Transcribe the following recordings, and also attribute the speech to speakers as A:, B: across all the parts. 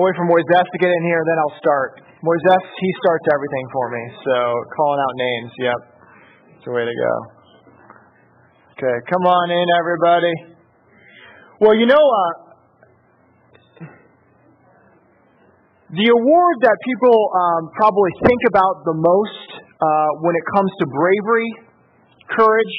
A: Wait for Moises to get in here, then I'll start. Moises, he starts everything for me. So calling out names, yep. It's the way to go. Okay, come on in, everybody. Well, you know, uh, the award that people um, probably think about the most uh, when it comes to bravery, courage,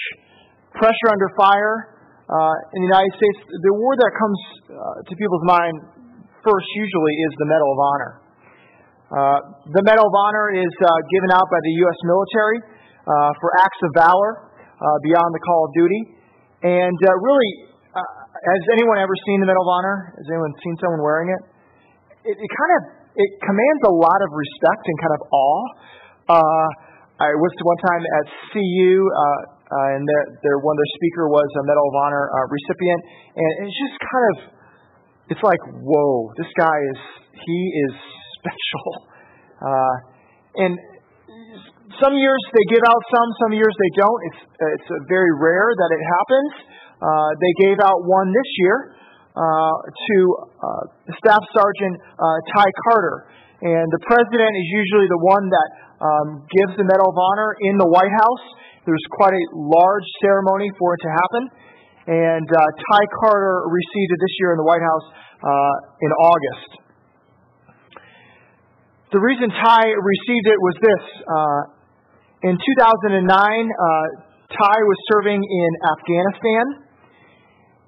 A: pressure under fire uh, in the United States, the award that comes uh, to people's mind first usually is the Medal of Honor. Uh, the Medal of Honor is uh, given out by the U.S. military uh, for acts of valor beyond the call of duty. And really, has anyone ever seen the Medal of Honor? Has anyone seen someone wearing it? It, it kind of it commands a lot of respect and kind of awe. Uh, I was one time at CU, uh, uh, and their, their, one of their speaker was a Medal of Honor uh, recipient, and it's just kind of, it's like, whoa, this guy is, he is special. Uh, and some years they give out some, some years they don't. It's, it's very rare that it happens. Uh, they gave out one this year uh, to uh, Staff Sergeant uh, Ty Carter. And the president is usually the one that um, gives the Medal of Honor in the White House. There's quite a large ceremony for it to happen. And uh, Ty Carter received it this year in the White House uh, in August. The reason Ty received it was this. Uh, in 2009, Ty was serving in Afghanistan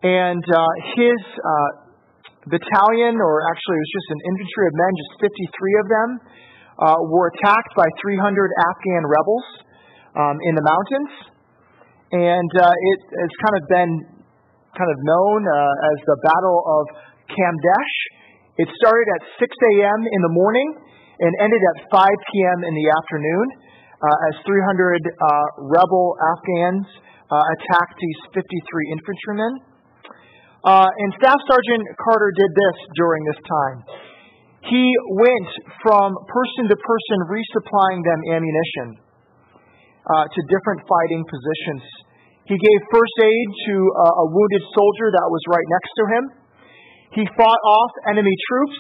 A: and uh, his uh, battalion, or actually it was just an infantry of men, just 53 of them, uh, were attacked by 300 Afghan rebels um, in the mountains. And uh, it has kind of been kind of known uh, as the Battle of Kamdesh. It started at 6 a.m. in the morning and ended at 5 p.m. in the afternoon uh, as 300 rebel Afghans attacked these 53 infantrymen. Uh, and Staff Sergeant Carter did this during this time. He went from person to person resupplying them ammunition uh, to different fighting positions. He gave first aid to uh, a wounded soldier that was right next to him. He fought off enemy troops,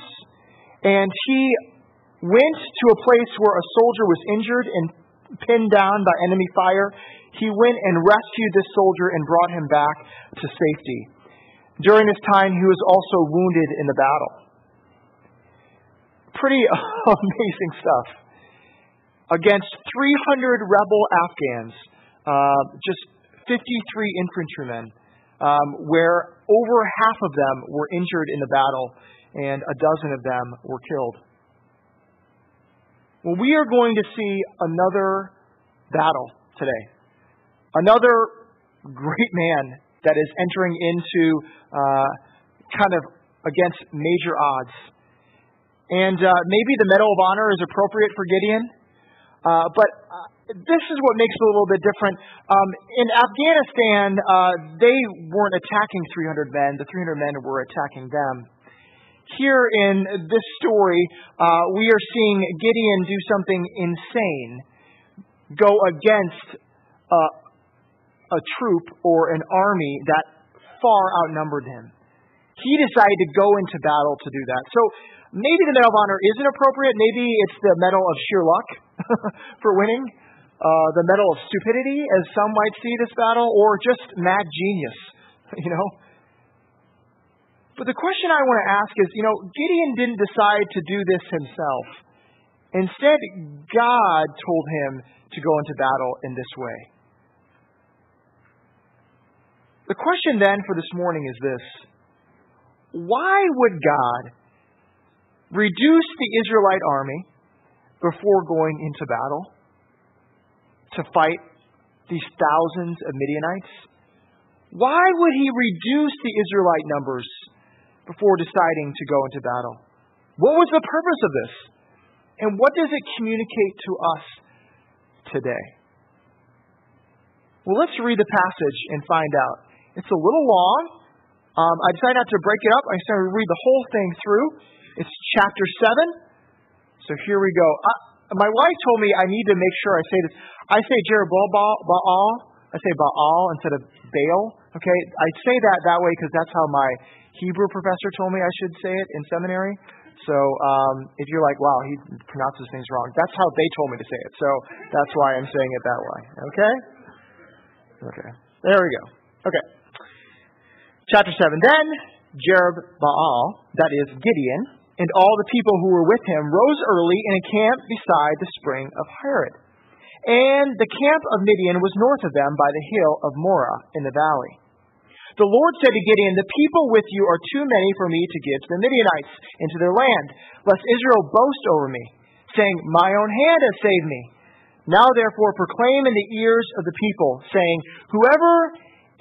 A: and he went to a place where a soldier was injured and pinned down by enemy fire. He went and rescued this soldier and brought him back to safety. During this time, he was also wounded in the battle. Pretty amazing stuff. Against 300 rebel Afghans, uh, just 53 infantrymen, um, where over half of them were injured in the battle and a dozen of them were killed. Well, we are going to see another battle today. Another great man that is entering into uh, kind of against major odds. And uh, maybe the Medal of Honor is appropriate for Gideon, uh, but uh, this is what makes it a little bit different. Um, in Afghanistan, uh, they weren't attacking 300 men, the 300 men were attacking them. Here in this story, uh, we are seeing Gideon do something insane, go against a troop or an army that far outnumbered him. He decided to go into battle to do that. So maybe the Medal of Honor isn't appropriate. Maybe it's the Medal of sheer luck for winning, uh, the Medal of stupidity, as some might see this battle, or just mad genius, you know. But the question I want to ask is, you know, Gideon didn't decide to do this himself. Instead, God told him to go into battle in this way. The question then for this morning is this Why would God reduce the Israelite army before going into battle to fight these thousands of Midianites? Why would he reduce the Israelite numbers before deciding to go into battle? What was the purpose of this? And what does it communicate to us today? Well, let's read the passage and find out. It's a little long. Um, I decided not to break it up. I decided to read the whole thing through. It's chapter 7. So here we go. Uh, my wife told me I need to make sure I say this. I say Jerubbaal. Baal, I say Baal instead of Baal. Okay, I say that that way because that's how my Hebrew professor told me I should say it in seminary. So um, if you're like, wow, he pronounces things wrong, that's how they told me to say it. So that's why I'm saying it that way. Okay? Okay. There we go. Okay. Chapter 7. Then Jerubbaal, that is Gideon, and all the people who were with him rose early and encamped beside the spring of Harod. And the camp of Midian was north of them by the hill of Moreh in the valley. The Lord said to Gideon, The people with you are too many for me to give to the Midianites into their land, lest Israel boast over me, saying, My own hand has saved me. Now therefore proclaim in the ears of the people, saying, Whoever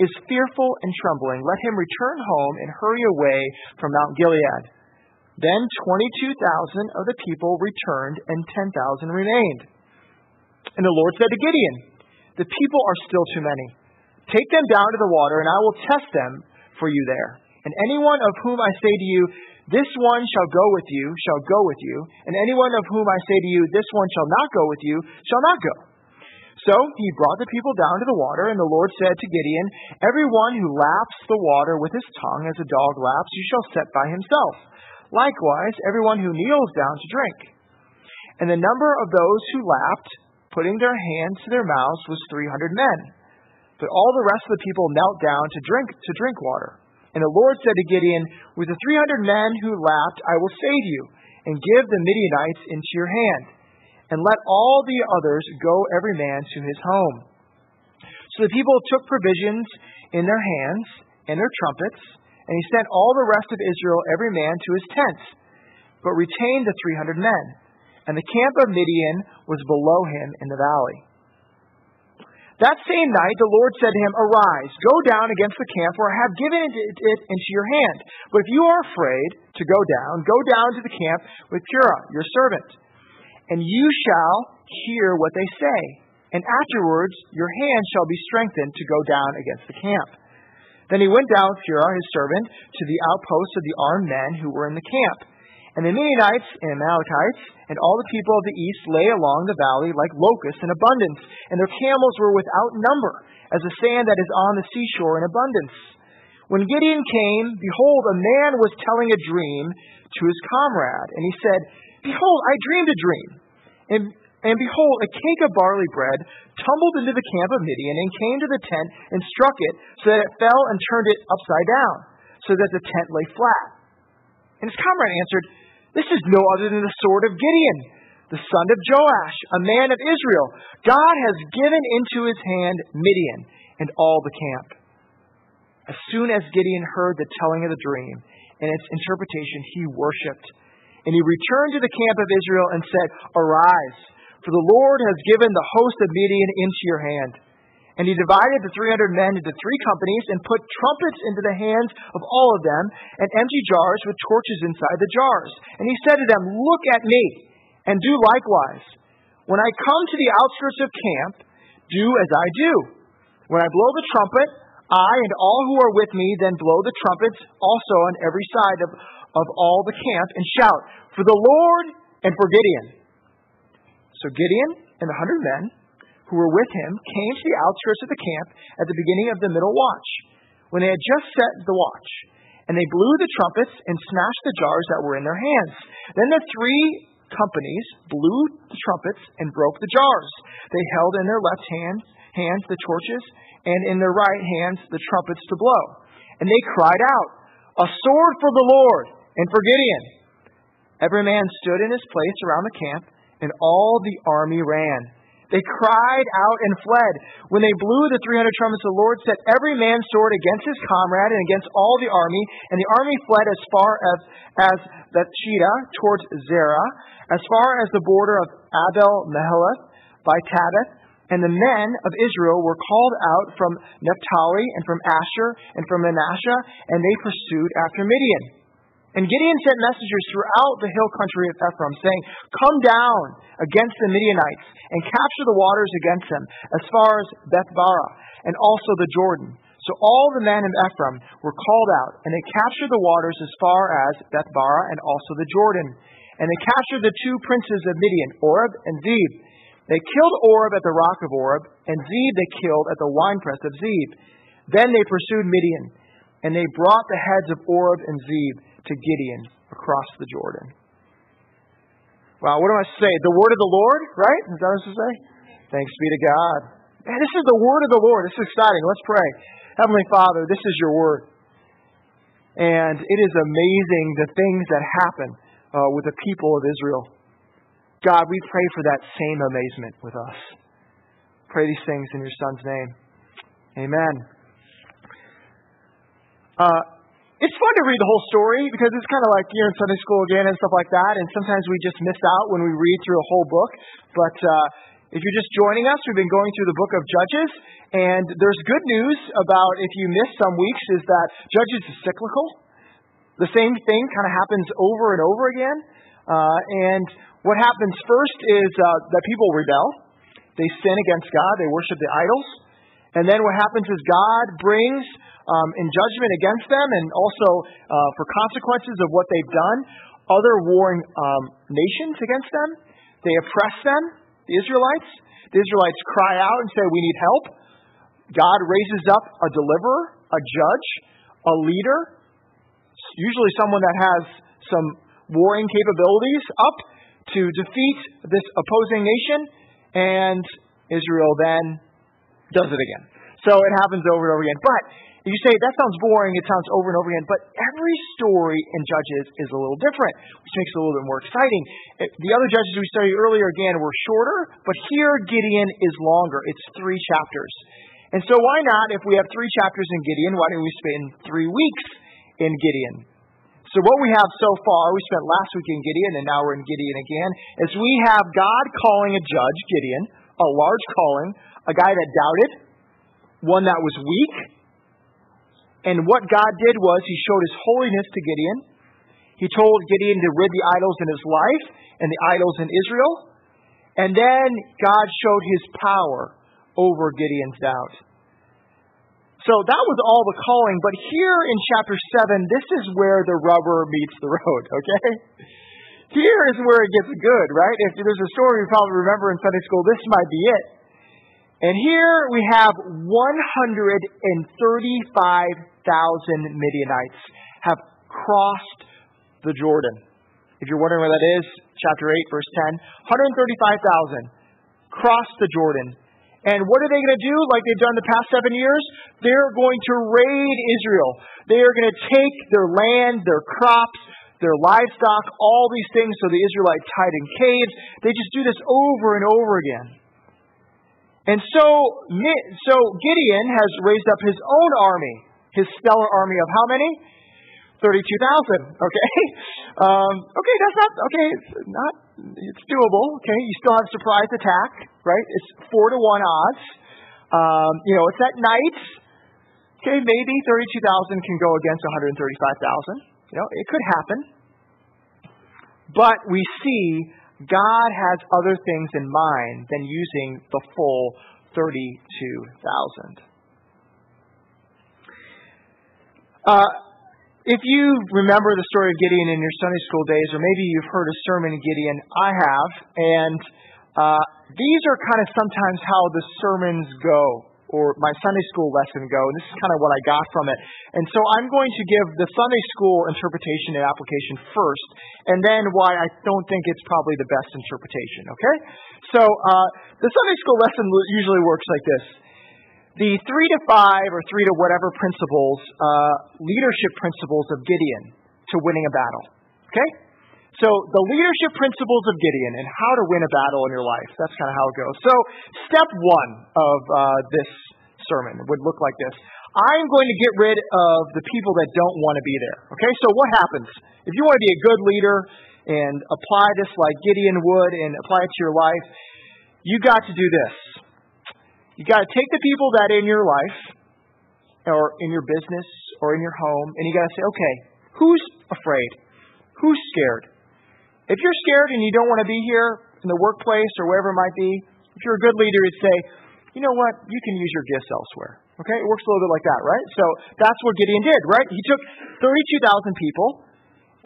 A: is fearful and trembling, let him return home and hurry away from Mount Gilead. Then 22,000 of the people returned, and 10,000 remained. And the Lord said to Gideon, The people are still too many. Take them down to the water, and I will test them for you there. And anyone of whom I say to you, This one shall go with you, shall go with you. And anyone of whom I say to you, This one shall not go with you, shall not go. So he brought the people down to the water, and the Lord said to Gideon, Every one who laps the water with his tongue as a dog laps, you shall set by himself. Likewise, everyone who kneels down to drink. And the number of those who lapped, putting their hands to their mouths, was three hundred men. But all the rest of the people knelt down to drink to drink water. And the Lord said to Gideon, With the three hundred men who lapped, I will save you, and give the Midianites into your hand. And let all the others go every man to his home. So the people took provisions in their hands and their trumpets, and he sent all the rest of Israel every man to his tents, but retained the three hundred men. And the camp of Midian was below him in the valley. That same night the Lord said to him, Arise, go down against the camp, for I have given it into your hand. But if you are afraid to go down, go down to the camp with Purah, your servant, and you shall hear what they say. And afterwards your hand shall be strengthened to go down against the camp. Then he went down with Purah, his servant, to the outposts of the armed men who were in the camp. And the Midianites and Amalekites and all the people of the east lay along the valley like locusts in abundance, and their camels were without number, as the sand that is on the seashore in abundance. When Gideon came, behold, a man was telling a dream to his comrade, and he said, Behold, I dreamed a dream. And, and behold, a cake of barley bread tumbled into the camp of Midian and came to the tent and struck it so that it fell and turned it upside down, so that the tent lay flat. And his comrade answered, this is no other than the sword of Gideon, the son of Joash, a man of Israel. God has given into his hand Midian and all the camp. As soon as Gideon heard the telling of the dream and its interpretation, he worshipped. And he returned to the camp of Israel and said, Arise, for the Lord has given the host of Midian into your hand. And he divided the 300 men into three companies and put trumpets into the hands of all of them and empty jars with torches inside the jars. And he said to them, Look at me and do likewise. When I come to the outskirts of camp, do as I do. When I blow the trumpet, I and all who are with me then blow the trumpets also on every side of, of all the camp and shout, For the Lord and for Gideon. So Gideon and the hundred men who were with him came to the outskirts of the camp at the beginning of the middle watch, when they had just set the watch. And they blew the trumpets and smashed the jars that were in their hands. Then the three companies blew the trumpets and broke the jars. They held in their left hand, hands the torches, and in their right hands the trumpets to blow. And they cried out, A sword for the Lord and for Gideon! Every man stood in his place around the camp, and all the army ran. They cried out and fled. When they blew the 300 trumpets, the Lord set every man's sword against his comrade and against all the army, and the army fled as far as, as towards Zerah, as far as the border of Abel Meholah by Tabbath. And the men of Israel were called out from Naphtali and from Asher and from Manasseh, and they pursued after Midian. And Gideon sent messengers throughout the hill country of Ephraim, saying, Come down against the Midianites and capture the waters against them, as far as Bethbara and also the Jordan. So all the men of Ephraim were called out, and they captured the waters as far as Bethbara and also the Jordan. And they captured the two princes of Midian, Oreb and Zeb. They killed Oreb at the rock of Oreb, and Zeb they killed at the winepress of Zeb. Then they pursued Midian, and they brought the heads of Oreb and Zeb to Gideon across the Jordan. Wow, what am I say? The word of the Lord, right? Is that what to say? Thanks be to God. Man, this is the word of the Lord. This is exciting. Let's pray. Heavenly Father, this is your word. And it is amazing the things that happen uh, with the people of Israel. God, we pray for that same amazement with us. Pray these things in your Son's name. Amen. Uh, fun to read the whole story because it's kind of like you're in Sunday school again and stuff like that. And sometimes we just miss out when we read through a whole book. But uh, if you're just joining us, we've been going through the book of Judges. And there's good news about if you miss some weeks is that Judges is cyclical. The same thing kind of happens over and over again. Uh, and what happens first is uh, that people rebel. They sin against God. They worship the idols. And then what happens is God brings um, in judgment against them and also uh, for consequences of what they've done other warring um, nations against them. They oppress them, the Israelites. The Israelites cry out and say, We need help. God raises up a deliverer, a judge, a leader, usually someone that has some warring capabilities, up to defeat this opposing nation, and Israel then does it again. So it happens over and over again. But you say that sounds boring, it sounds over and over again, but every story in Judges is a little different, which makes it a little bit more exciting. Eh, the other Judges we studied earlier, again, were shorter, but here Gideon is longer. It's three chapters. And so why not, if we have three chapters in Gideon, why don't we spend three weeks in Gideon? So what we have so far, we spent last week in Gideon, and now we're in Gideon again, is we have God calling a judge, Gideon, a large calling, a guy that doubted, one that was weak, and what God did was He showed His holiness to Gideon. He told Gideon to rid the idols in his life and the idols in Israel. And then God showed His power over Gideon's doubt. So that was all the calling. But here in chapter 7, this is where the rubber meets the road, okay? Here is where it gets good, right? If there's a story you probably remember in Sunday school, this might be it. And here we have 135,000 Midianites have crossed the Jordan. If you're wondering where that is, chapter 8, verse 10. 135,000 crossed the Jordan. And what are they going to do like they've done the past seven years? They're going to raid Israel. They are going to take their land, their crops, their livestock, all these things so the Israelites hide in caves. They just do this over and over again. And so, so Gideon has raised up his own army, his stellar army of how many? 32,000. Okay? Um, okay, that's not, okay, it's not, it's doable. Okay, you still have surprise attack, right? It's four to one odds. Um, you know, it's at night. Okay, maybe 32,000 can go against 135,000. You know, it could happen. But we see God has other things in mind than using the full 32,000. Uh, if you remember the story of Gideon in your Sunday school days, or maybe you've heard a sermon Gideon, I have, and uh, these are kind of sometimes how the sermons go or my Sunday school lesson go. And this is kind of what I got from it. And so I'm going to give the Sunday school interpretation and application first, and then why I don't think it's probably the best interpretation, okay? So uh, the Sunday school lesson usually works like this. The three to five or three to whatever principles, uh, leadership principles of Gideon to winning a battle. Okay? So the leadership principles of Gideon and how to win a battle in your life. That's kind of how it goes. So step one of uh, this sermon would look like this. I'm going to get rid of the people that don't want to be there. Okay, so what happens? If you want to be a good leader and apply this like Gideon would and apply it to your life, you got to do this. You got to take the people that in your life or in your business or in your home and you got to say, okay, who's afraid? Who's scared? If you're scared and you don't want to be here in the workplace or wherever it might be, if you're a good leader, you'd say, you know what? You can use your gifts elsewhere. Okay? It works a little bit like that, right? So that's what Gideon did, right? He took 32,000 people,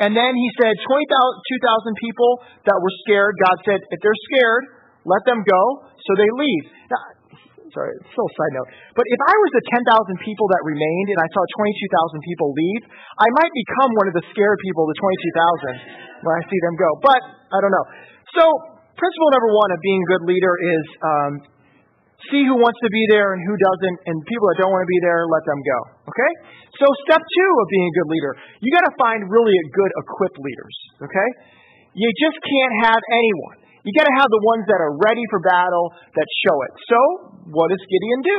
A: and then he said 22,000 people that were scared. God said, if they're scared, let them go. So they leave. Now, sorry, it's still a side note. But if I was the 10,000 people that remained and I saw 22,000 people leave, I might become one of the scared people, the 22,000 when I see them go. But I don't know. So, principle number one of being a good leader is um, see who wants to be there and who doesn't, and people that don't want to be there, let them go. Okay? So, step two of being a good leader, you got to find really a good equipped leaders. Okay? You just can't have anyone. You got to have the ones that are ready for battle that show it. So, what does Gideon do?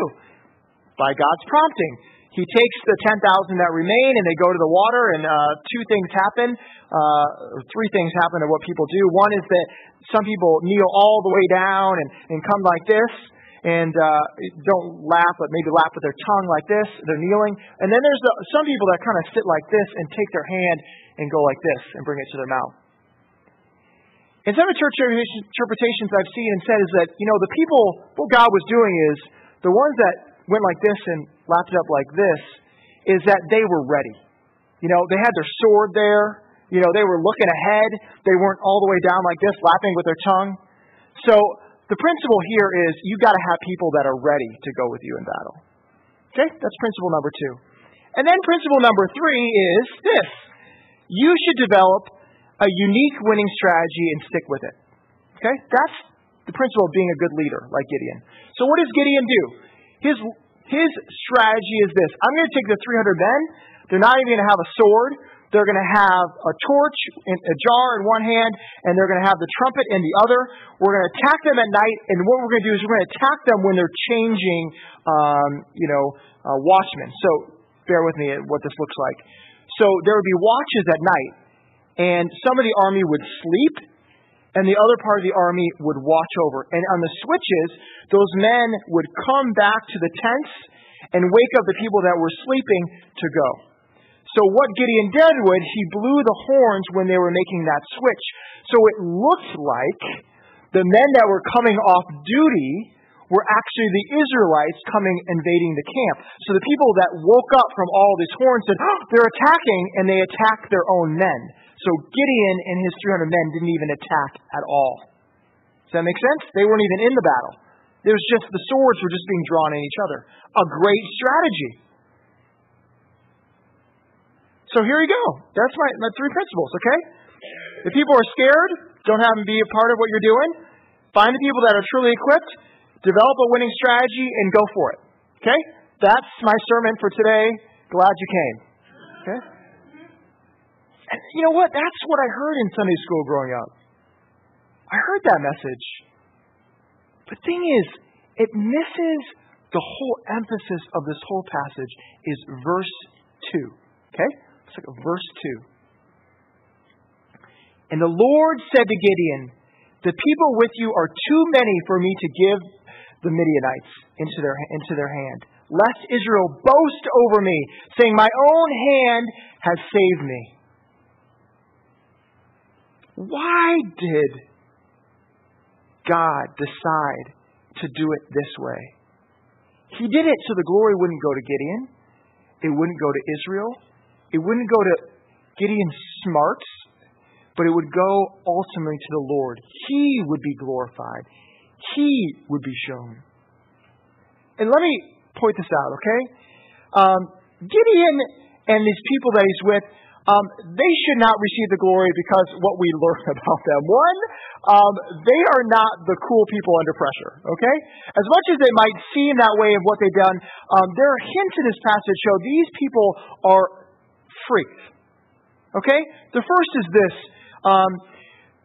A: By God's prompting, he takes the 10,000 that remain and they go to the water, and uh, two things happen, uh, three things happen to what people do. One is that some people kneel all the way down and, and come like this, and uh, don't laugh, but maybe laugh with their tongue like this. They're kneeling. And then there's the, some people that kind of sit like this and take their hand and go like this and bring it to their mouth. In some of the church interpretations I've seen and said is that, you know, the people, what God was doing is the ones that went like this and lapped it up like this, is that they were ready. You know, they had their sword there. You know, they were looking ahead. They weren't all the way down like this, lapping with their tongue. So the principle here is you've got to have people that are ready to go with you in battle. Okay? That's principle number two. And then principle number three is this. You should develop a unique winning strategy and stick with it. Okay? That's the principle of being a good leader, like Gideon. So what does Gideon do? His, his strategy is this. I'm going to take the 300 men. They're not even going to have a sword. They're going to have a torch, in, a jar in one hand, and they're going to have the trumpet in the other. We're going to attack them at night, and what we're going to do is we're going to attack them when they're changing, um, you know, uh, watchmen. So bear with me at what this looks like. So there would be watches at night, and some of the army would sleep, and the other part of the army would watch over. And on the switches, those men would come back to the tents and wake up the people that were sleeping to go. So what Gideon did was he blew the horns when they were making that switch. So it looked like the men that were coming off duty were actually the Israelites coming invading the camp. So the people that woke up from all these horns said, oh, they're attacking, and they attacked their own men. So Gideon and his 300 men didn't even attack at all. Does that make sense? They weren't even in the battle. There was just the swords were just being drawn in each other. A great strategy. So here you go. That's my, my three principles, okay? If people are scared, don't have them be a part of what you're doing. Find the people that are truly equipped, develop a winning strategy, and go for it. Okay? That's my sermon for today. Glad you came. Okay? You know what? That's what I heard in Sunday school growing up. I heard that message. The thing is, it misses the whole emphasis of this whole passage is verse 2. Okay? It's like verse 2. And the Lord said to Gideon, The people with you are too many for me to give the Midianites into their, into their hand, lest Israel boast over me, saying, My own hand has saved me. Why did God decide to do it this way? He did it so the glory wouldn't go to Gideon, it wouldn't go to Israel, it wouldn't go to Gideon's smarts, but it would go ultimately to the Lord. He would be glorified, He would be shown. And let me point this out, okay? Um, Gideon and these people that he's with, um, they should not receive the glory because what we learn about them. One, um, they are not the cool people under pressure, okay? As much as they might seem that way of what they've done, um, there are hints in this passage show these people are freaks, okay? The first is this.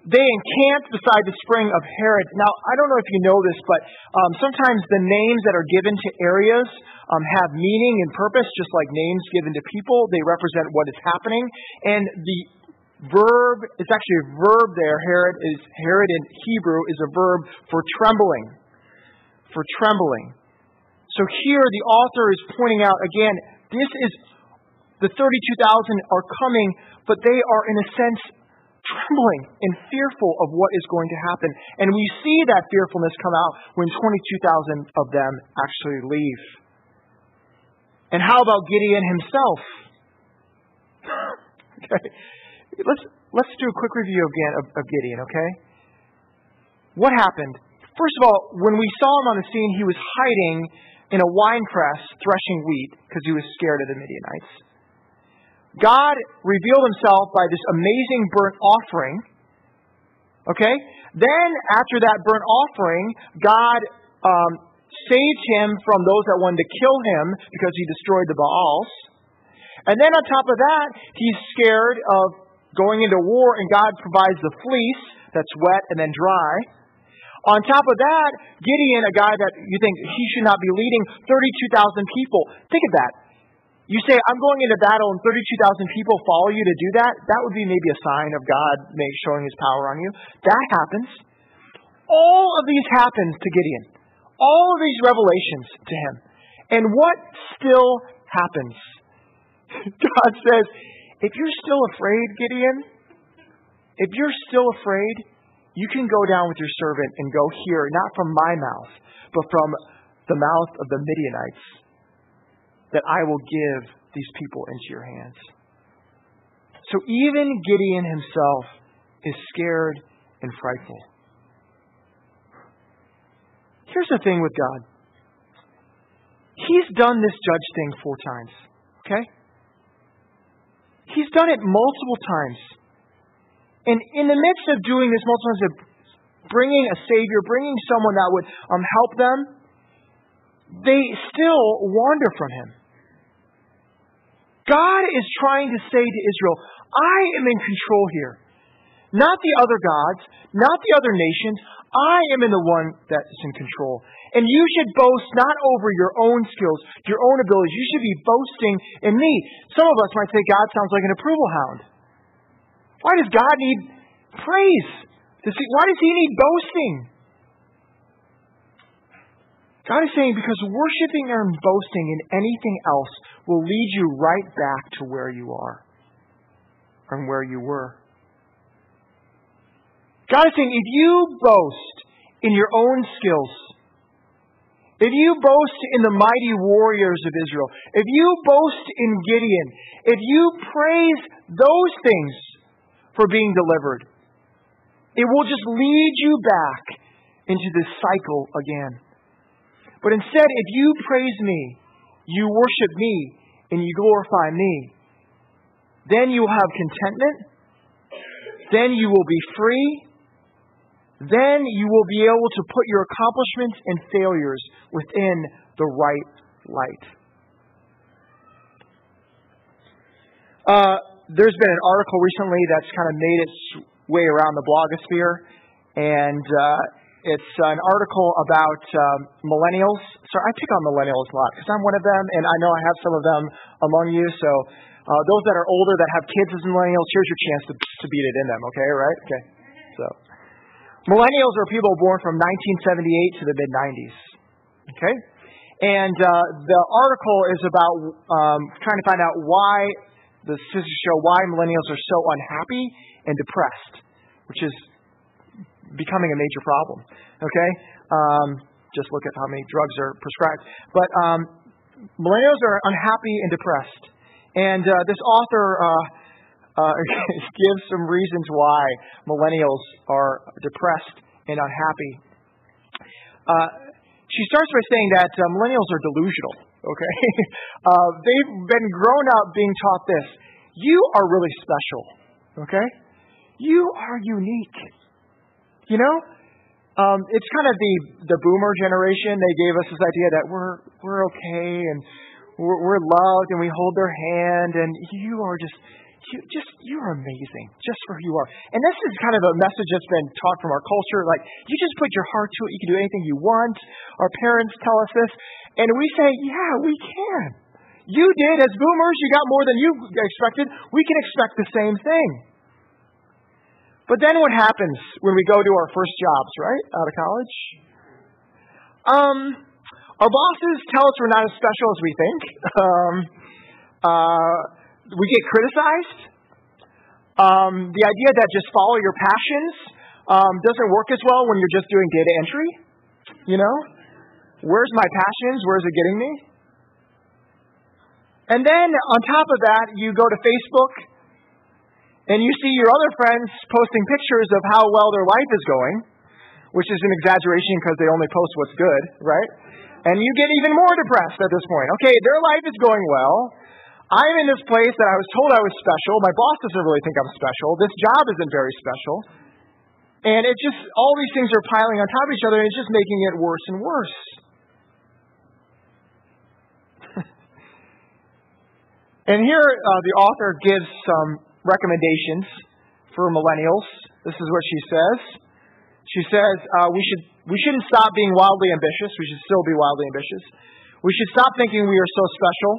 A: They encamped beside the spring of Harod. Now, I don't know if you know this, but um, sometimes the names that are given to areas um, have meaning and purpose, just like names given to people. They represent what is happening. And the verb, it's actually a verb there. Harod is Harod in Hebrew is a verb for trembling. For trembling. So here the author is pointing out again, this is the 32,000 are coming, but they are in a sense trembling and fearful of what is going to happen. And we see that fearfulness come out when 22,000 of them actually leave. And how about Gideon himself? okay. Let's, let's do a quick review again of, of Gideon, okay? What happened? First of all, when we saw him on the scene, he was hiding in a wine press threshing wheat because he was scared of the Midianites. God revealed himself by this amazing burnt offering Okay? Then, after that burnt offering, God um, saved him from those that wanted to kill him because he destroyed the Baals. And then, on top of that, he's scared of going into war, and God provides the fleece that's wet and then dry. On top of that, Gideon, a guy that you think he should not be leading 32,000 people. Think of that. You say, I'm going into battle and 32,000 people follow you to do that. That would be maybe a sign of God showing his power on you. That happens. All of these happens to Gideon. All of these revelations to him. And what still happens? God says, if you're still afraid, Gideon, if you're still afraid, you can go down with your servant and go hear, not from my mouth, but from the mouth of the Midianites, that I will give these people into your hands. So even Gideon himself is scared and frightful. Here's the thing with God He's done this judge thing four times, okay? He's done it multiple times. And in the midst of doing this multiple times, of bringing a Savior, bringing someone that would um, help them, they still wander from Him. God is trying to say to Israel, I am in control here. Not the other gods, not the other nations. I am in the one that is in control. And you should boast not over your own skills, your own abilities. You should be boasting in me. Some of us might say God sounds like an approval hound. Why does God need praise? Why does he need boasting? God is saying because worshiping and boasting in anything else will lead you right back to where you are and where you were. God is saying if you boast in your own skills, if you boast in the mighty warriors of Israel, if you boast in Gideon, if you praise those things for being delivered, it will just lead you back into this cycle again. But instead, if you praise me, you worship me, and you glorify me, then you will have contentment, then you will be free, then you will be able to put your accomplishments and failures within the right light. Uh, there's been an article recently that's kind of made its way around the blogosphere, and uh, it's an article about um, millennials. Sorry, I pick on millennials a lot because I'm one of them, and I know I have some of them among you. So, uh, those that are older that have kids as millennials, here's your chance to, to beat it in them. Okay, right? Okay. So. Millennials are people born from 1978 to the mid 90s. Okay? And uh, the article is about um, trying to find out why, the statistics show why millennials are so unhappy and depressed, which is becoming a major problem. Okay? Um, just look at how many drugs are prescribed. But um, millennials are unhappy and depressed. And uh, this author. Uh, uh, gives some reasons why millennials are depressed and unhappy. Uh, she starts by saying that uh, millennials are delusional. Okay, uh, they've been grown up being taught this: you are really special. Okay, you are unique. You know, um, it's kind of the the boomer generation. They gave us this idea that we're we're okay and we're, we're loved and we hold their hand and you are just you just you're amazing just for who you are. And this is kind of a message that's been taught from our culture. Like you just put your heart to it, you can do anything you want. Our parents tell us this, and we say, yeah, we can. You did as boomers, you got more than you expected. We can expect the same thing. But then what happens when we go to our first jobs, right, out of college? Um, our bosses tell us we're not as special as we think. Um, uh, we get criticized. Um, the idea that just follow your passions um, doesn't work as well when you're just doing data entry. You know, where's my passions? Where's it getting me? And then on top of that, you go to Facebook and you see your other friends posting pictures of how well their life is going, which is an exaggeration because they only post what's good, right? And you get even more depressed at this point. Okay, their life is going well. I'm in this place that I was told I was special. My boss doesn't really think I'm special. This job isn't very special. And it just, all these things are piling on top of each other and it's just making it worse and worse. and here uh, the author gives some recommendations for millennials. This is what she says. She says uh, we should we shouldn't stop being wildly ambitious. We should still be wildly ambitious. We should stop thinking we are so special,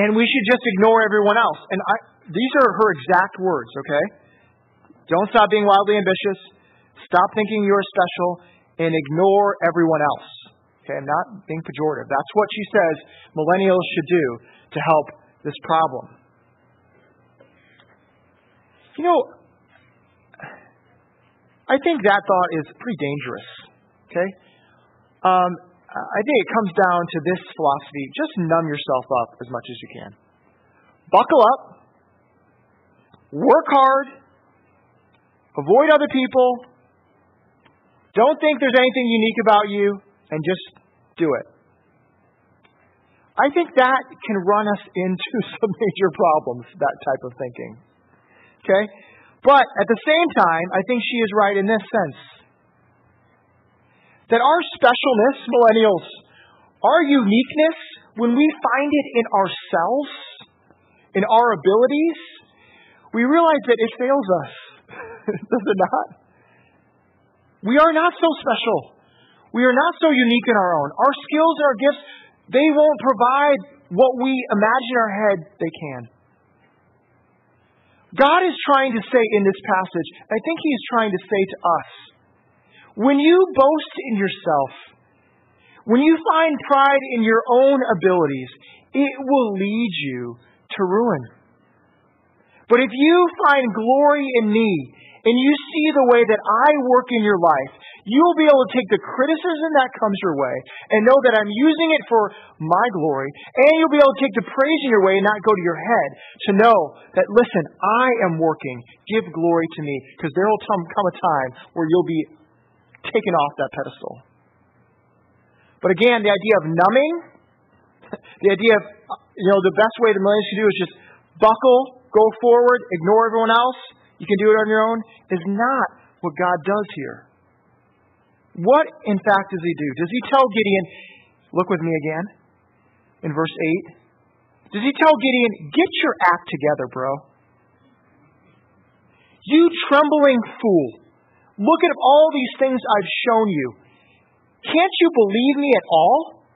A: and we should just ignore everyone else. And I, these are her exact words. Okay, don't stop being wildly ambitious. Stop thinking you're special, and ignore everyone else. Okay, I'm not being pejorative. That's what she says millennials should do to help this problem. You know, I think that thought is pretty dangerous. Okay? Um, I think it comes down to this philosophy just numb yourself up as much as you can. Buckle up, work hard, avoid other people, don't think there's anything unique about you, and just do it. I think that can run us into some major problems, that type of thinking. Okay? But at the same time, I think she is right in this sense that our specialness, millennials, our uniqueness, when we find it in ourselves, in our abilities, we realize that it fails us. Does it not? We are not so special. We are not so unique in our own. Our skills and our gifts, they won't provide what we imagine our head they can. God is trying to say in this passage, I think He is trying to say to us, when you boast in yourself, when you find pride in your own abilities, it will lead you to ruin. But if you find glory in me and you see the way that I work in your life, you'll be able to take the criticism that comes your way and know that I'm using it for my glory, and you'll be able to take the praise in your way and not go to your head to know that, listen, I am working. Give glory to me, because there will come a time where you'll be taken off that pedestal. But again, the idea of numbing, the idea of, you know, the best way the millennials should do is just buckle, go forward, ignore everyone else, you can do it on your own, is not what God does here. What, in fact, does he do? Does he tell Gideon, look with me again, in verse 8? Does he tell Gideon, get your act together, bro? You trembling fool, look at all these things I've shown you. Can't you believe me at all?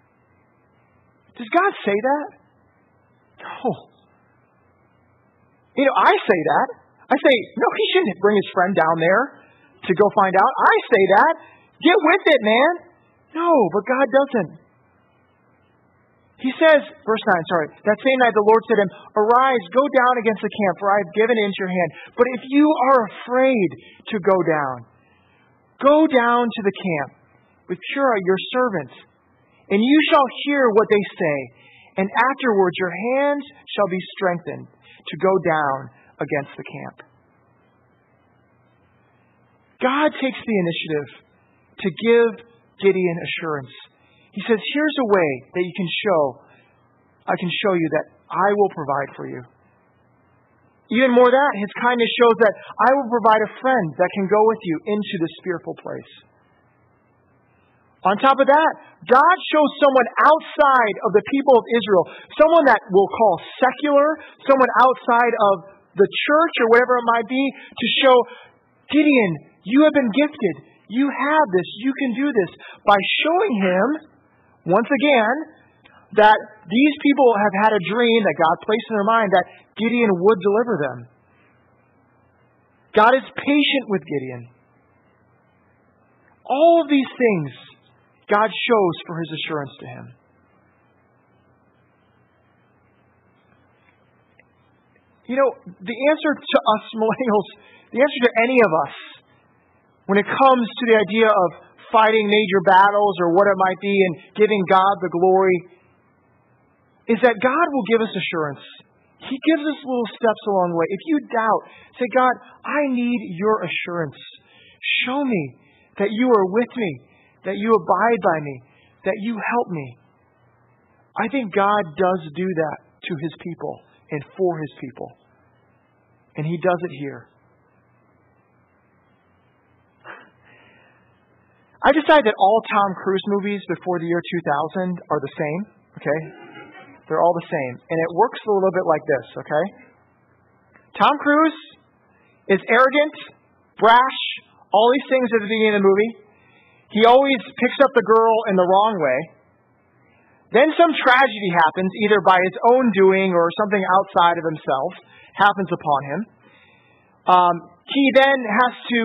A: Does God say that? No. You know, I say that. I say, no, he shouldn't bring his friend down there to go find out. I say that. Get with it, man. No, but God doesn't. He says, verse 9, sorry, that same night the Lord said to him, Arise, go down against the camp, for I have given it into your hand. But if you are afraid to go down, go down to the camp with Purah your servant, and you shall hear what they say, and afterwards your hands shall be strengthened to go down against the camp. God takes the initiative to give Gideon assurance. He says, Here's a way that you can show, I can show you that I will provide for you. Even more that, his kindness shows that I will provide a friend that can go with you into this fearful place. On top of that, God shows someone outside of the people of Israel, someone that we'll call secular, someone outside of the church or whatever it might be, to show Gideon, you have been gifted. You have this. You can do this. By showing him, once again, that these people have had a dream that God placed in their mind that Gideon would deliver them. God is patient with Gideon. All of these things God shows for his assurance to him. You know, the answer to us millennials, the answer to any of us, when it comes to the idea of fighting major battles or what it might be and giving God the glory is that God will give us assurance. He gives us little steps along the way. If you doubt, say, God, I need your assurance. Show me that you are with me, that you abide by me, that you help me. I think God does do that to his people and for his people. And he does it here. I decided that all Tom Cruise movies before the year 2000 are the same, okay? They're all the same. And it works a little bit like this, okay? Tom Cruise is arrogant, brash, all these things at the beginning of the movie. He always picks up the girl in the wrong way. Then some tragedy happens, either by his own doing or something outside of himself happens upon him. Um, he then has to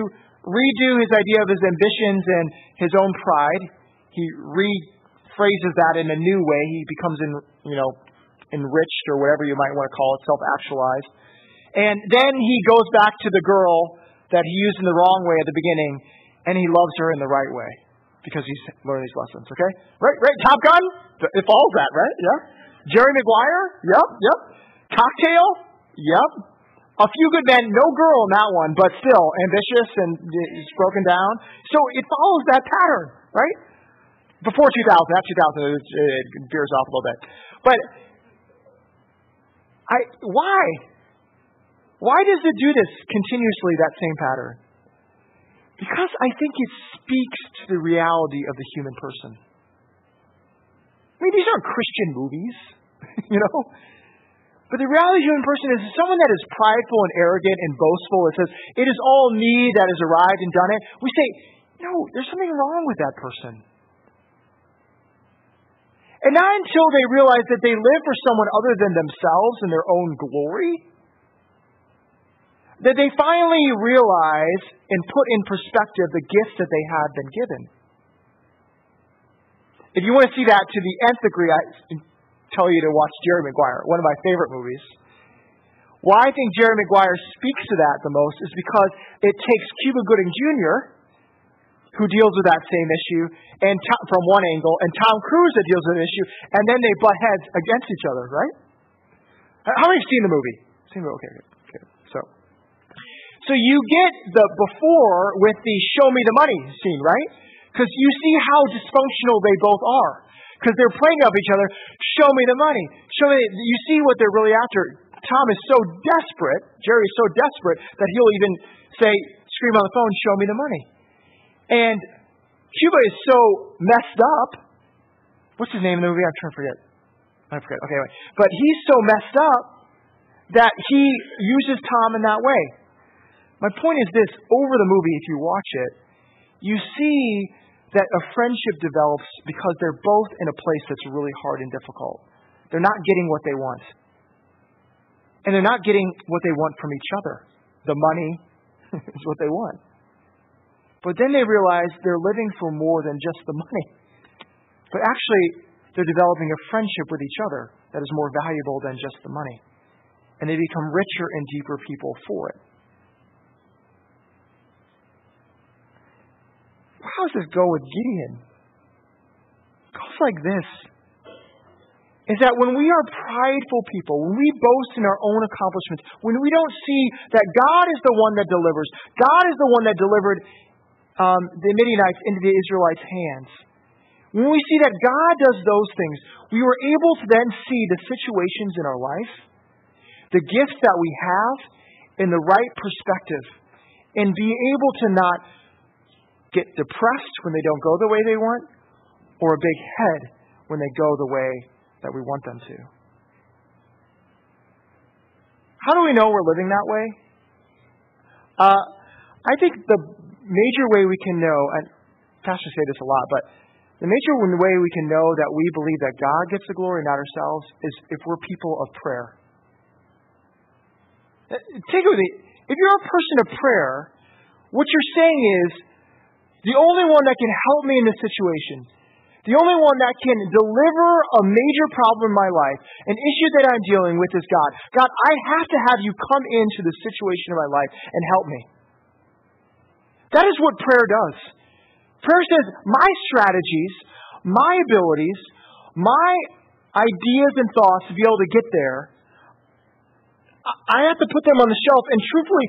A: redo his idea of his ambitions and his own pride. He rephrases that in a new way. He becomes, in, you know, enriched or whatever you might want to call it, self-actualized. And then he goes back to the girl that he used in the wrong way at the beginning, and he loves her in the right way because he's learned these lessons. Okay, right, right. Top Gun, it follows that, right? Yeah. Jerry Maguire, yep, yep. Cocktail, yep. A few good men, no girl in that one, but still ambitious and uh, he's broken down. So it follows that pattern, right? Before 2000, after 2000, it, it veers off a little bit. But I, why? Why does it do this continuously, that same pattern? Because I think it speaks to the reality of the human person. I mean, these aren't Christian movies, you know? But the reality of the human person is someone that is prideful and arrogant and boastful and says, it is all me that has arrived and done it. We say, no, there's something wrong with that person. And not until they realize that they live for someone other than themselves and their own glory, that they finally realize and put in perspective the gifts that they had been given. If you want to see that to the nth degree, I tell you to watch Jerry Maguire, one of my favorite movies. Why I think Jerry Maguire speaks to that the most is because it takes Cuba Gooding Jr., who deals with that same issue, and from one angle, and Tom Cruise that deals with an issue, and then they butt heads against each other, right? How many have seen the movie? Seen the okay, okay. So, you get the before with the show me the money scene, right? Because you see how dysfunctional they both are. Because they're playing off each other. Show me the money. Show me. You see what they're really after. Tom is so desperate. Jerry is so desperate that he'll even say, scream on the phone, "Show me the money." And Cuba is so messed up. What's his name in the movie? I'm trying to forget. I forget. Okay, anyway. But he's so messed up that he uses Tom in that way. My point is this over the movie, if you watch it, you see that a friendship develops because they're both in a place that's really hard and difficult. They're not getting what they want. And they're not getting what they want from each other. The money is what they want. But then they realize they're living for more than just the money. But actually, they're developing a friendship with each other that is more valuable than just the money. And they become richer and deeper people for it. How does this go with Gideon? It goes like this is that when we are prideful people, when we boast in our own accomplishments, when we don't see that God is the one that delivers, God is the one that delivered um, the Midianites into the Israelites' hands. When we see that God does those things, we were able to then see the situations in our life, the gifts that we have, in the right perspective, and be able to not get depressed when they don't go the way they want, or a big head when they go the way that we want them to. How do we know we're living that way? Uh, I think the major way we can know, and pastors say this a lot, but the major way we can know that we believe that God gets the glory, not ourselves, is if we're people of prayer. Uh, take it with me. If you're a person of prayer, what you're saying is, the only one that can help me in this situation, the only one that can deliver a major problem in my life, an issue that I'm dealing with is God. God, I have to have you come into the situation of my life and help me. That is what prayer does. Prayer says, my strategies, my abilities, my ideas and thoughts to be able to get there, I have to put them on the shelf. And truthfully,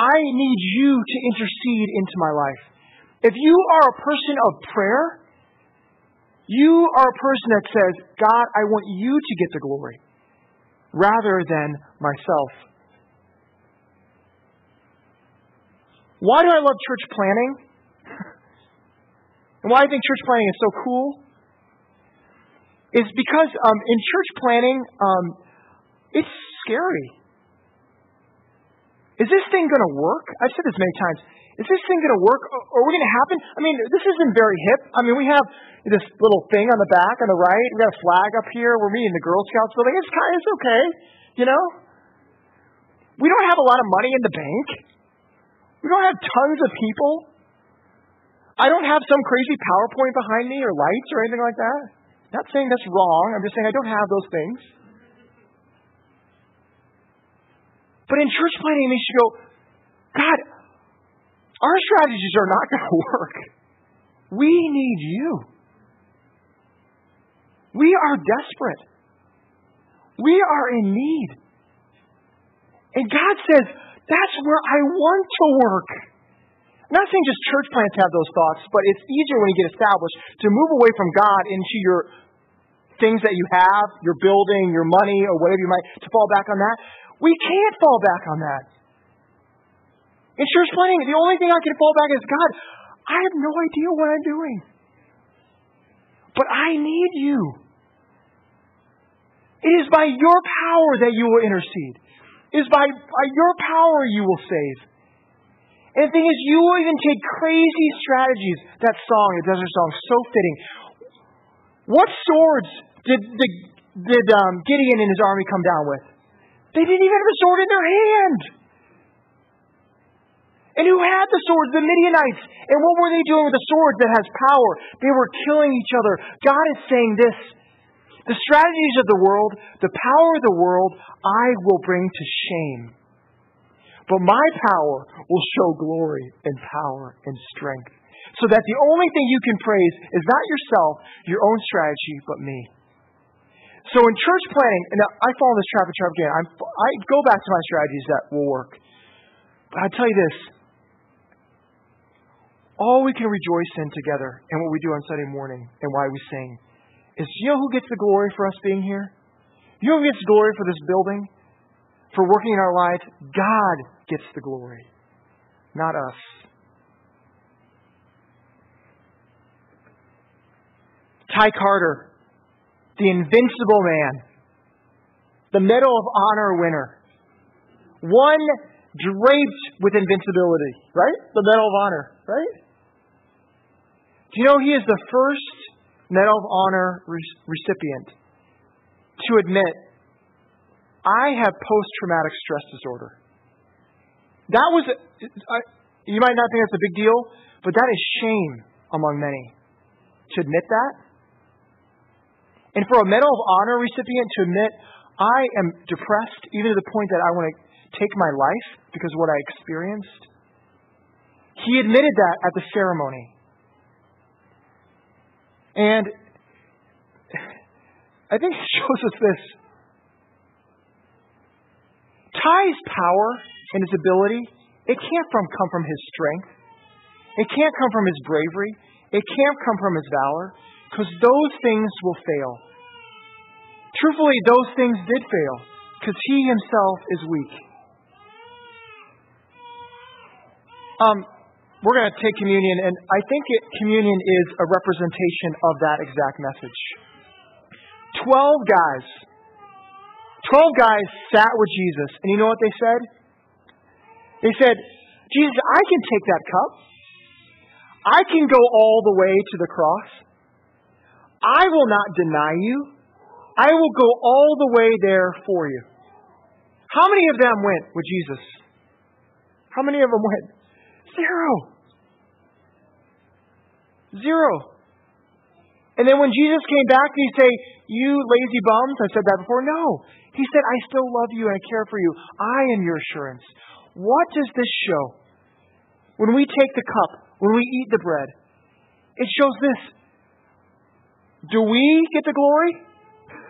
A: I need you to intercede into my life. If you are a person of prayer, you are a person that says, God, I want you to get the glory rather than myself. Why do I love church planting? and why I think church planting is so cool is because um, in church planting, um, it's scary. Is this thing going to work? I've said this many times. Is this thing going to work? Are we going to happen? I mean, this isn't very hip. I mean, we have this little thing on the back on the right. We got a flag up here. We're meeting the Girl Scouts building. It's kind, it's okay, you know. We don't have a lot of money in the bank. We don't have tons of people. I don't have some crazy PowerPoint behind me or lights or anything like that. Not saying that's wrong. I'm just saying I don't have those things. But in church planting, it should go, God, our strategies are not going to work. We need you. We are desperate. We are in need. And God says, that's where I want to work. I'm not saying just church plants have those thoughts, but it's easier when you get established to move away from God into your things that you have, your building, your money, or whatever you might, to fall back on that. We can't fall back on that. In church planting, the only thing I can fall back is God, I have no idea what I'm doing. But I need you. It is by your power that you will intercede. It is by, by your power you will save. And the thing is, you will even take crazy strategies. That song, the desert song, so fitting. What swords did, did um, Gideon and his army come down with? They didn't even have a sword in their hand. And who had the swords? The Midianites. And what were they doing with the swords that has power? They were killing each other. God is saying this the strategies of the world, the power of the world, I will bring to shame. But my power will show glory and power and strength. So that the only thing you can praise is not yourself, your own strategy, but me. So in church planting, and I fall in this trap and trap again. I'm, I go back to my strategies that will work. But I tell you this: all we can rejoice in together, and what we do on Sunday morning, and why we sing, is you know who gets the glory for us being here? You know who gets the glory for this building, for working in our lives? God gets the glory, not us. Ty Carter the invincible man, the Medal of Honor winner, one draped with invincibility, right? The Medal of Honor, right? Do you know he is the first Medal of Honor recipient to admit, I have post traumatic stress disorder? That was, you might not think that's a big deal, but that is shame among many to admit that. And for a Medal of Honor recipient to admit, I am depressed, even to the point that I want to take my life because of what I experienced, he admitted that at the ceremony. And I think it shows us this. Ty's power and his ability, it can't from, come from his strength. It can't come from his bravery. It can't come from his valor. Because those things will fail. Truthfully, those things did fail because he himself is weak. Um, we're going to take communion, and I think it, communion is a representation of that exact message. Twelve guys, twelve guys sat with Jesus, and you know what they said? They said, Jesus, I can take that cup. I can go all the way to the cross. I will not deny you. I will go all the way there for you. How many of them went with Jesus? How many of them went? Zero. Zero. And then when Jesus came back, he say, You lazy bums? I said that before. No. He said, I still love you and I care for you. I am your assurance. What does this show? When we take the cup, when we eat the bread, it shows this do we get the glory?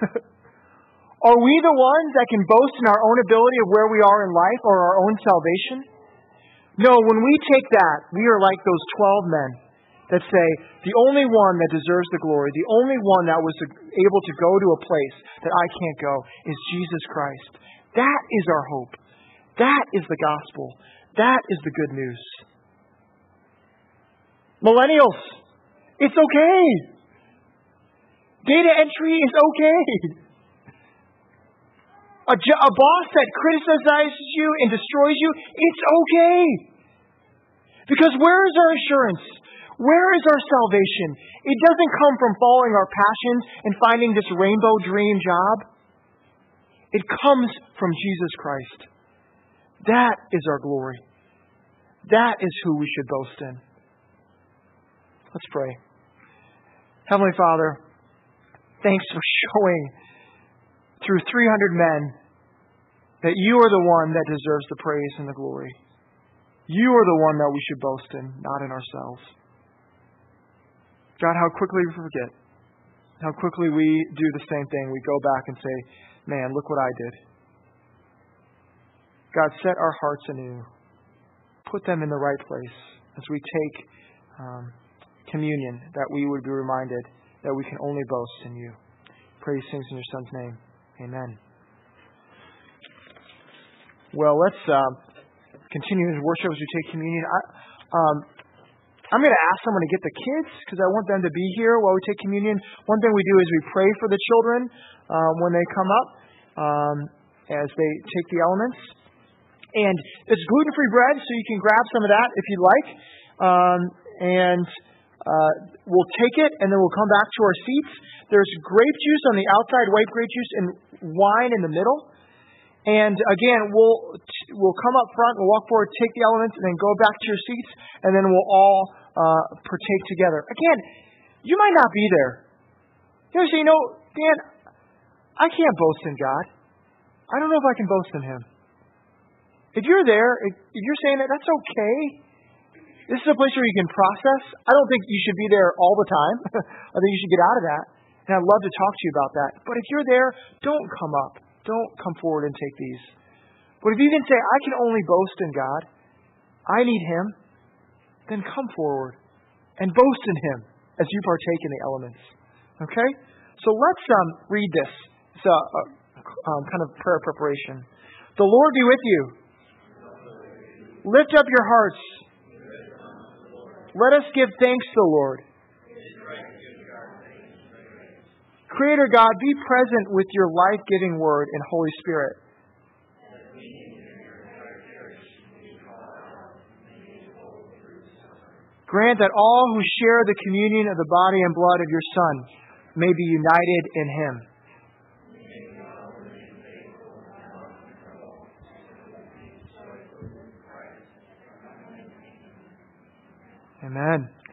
A: are we the ones that can boast in our own ability of where we are in life or our own salvation? No, when we take that, we are like those 12 men that say, the only one that deserves the glory, the only one that was able to go to a place that I can't go is Jesus Christ. That is our hope. That is the gospel. That is the good news. Millennials, It's okay. Data entry is okay. A, a boss that criticizes you and destroys you, it's okay. Because where is our assurance? Where is our salvation? It doesn't come from following our passions and finding this rainbow dream job. It comes from Jesus Christ. That is our glory. That is who we should boast in. Let's pray. Heavenly Father, thanks for showing through 300 men that you are the one that deserves the praise and the glory. You are the one that we should boast in, not in ourselves. God, how quickly we forget. How quickly we do the same thing. We go back and say, man, look what I did. God, set our hearts anew. Put them in the right place as we take um, communion, that we would be reminded that we can only boast in you. Praise things in your Son's name. Amen. Well, let's uh, continue in worship as we take communion. I, um, I'm going to ask someone to get the kids because I want them to be here while we take communion. One thing we do is we pray for the children uh, when they come up um, as they take the elements. And it's gluten free bread, so you can grab some of that if you'd like. Um, and uh, we'll take it and then we'll come back to our seats. There's grape juice on the outside, white grape juice, and wine in the middle. And again, we'll we'll come up front, we'll walk forward, take the elements, and then go back to your seats, and then we'll all uh, partake together. Again, you might not be there. You say, you know, Dan, I can't boast in God. I don't know if I can boast in Him. If you're there, if you're saying that, that's okay. This is a place where you can process. I don't think you should be there all the time. I think you should get out of that. And I'd love to talk to you about that. But if you're there, don't come up. Don't come forward and take these. But if you can say, I can only boast in God, I need Him, then come forward and boast in Him as you partake in the elements. Okay? So let's um, read this. It's a, a um, kind of prayer preparation. The Lord be with you. Lift up your hearts. Let us give thanks to the Lord. Creator God, be present with your life giving word and Holy Spirit. Grant that all who share the communion of the body and blood of your Son may be united in him. Amen.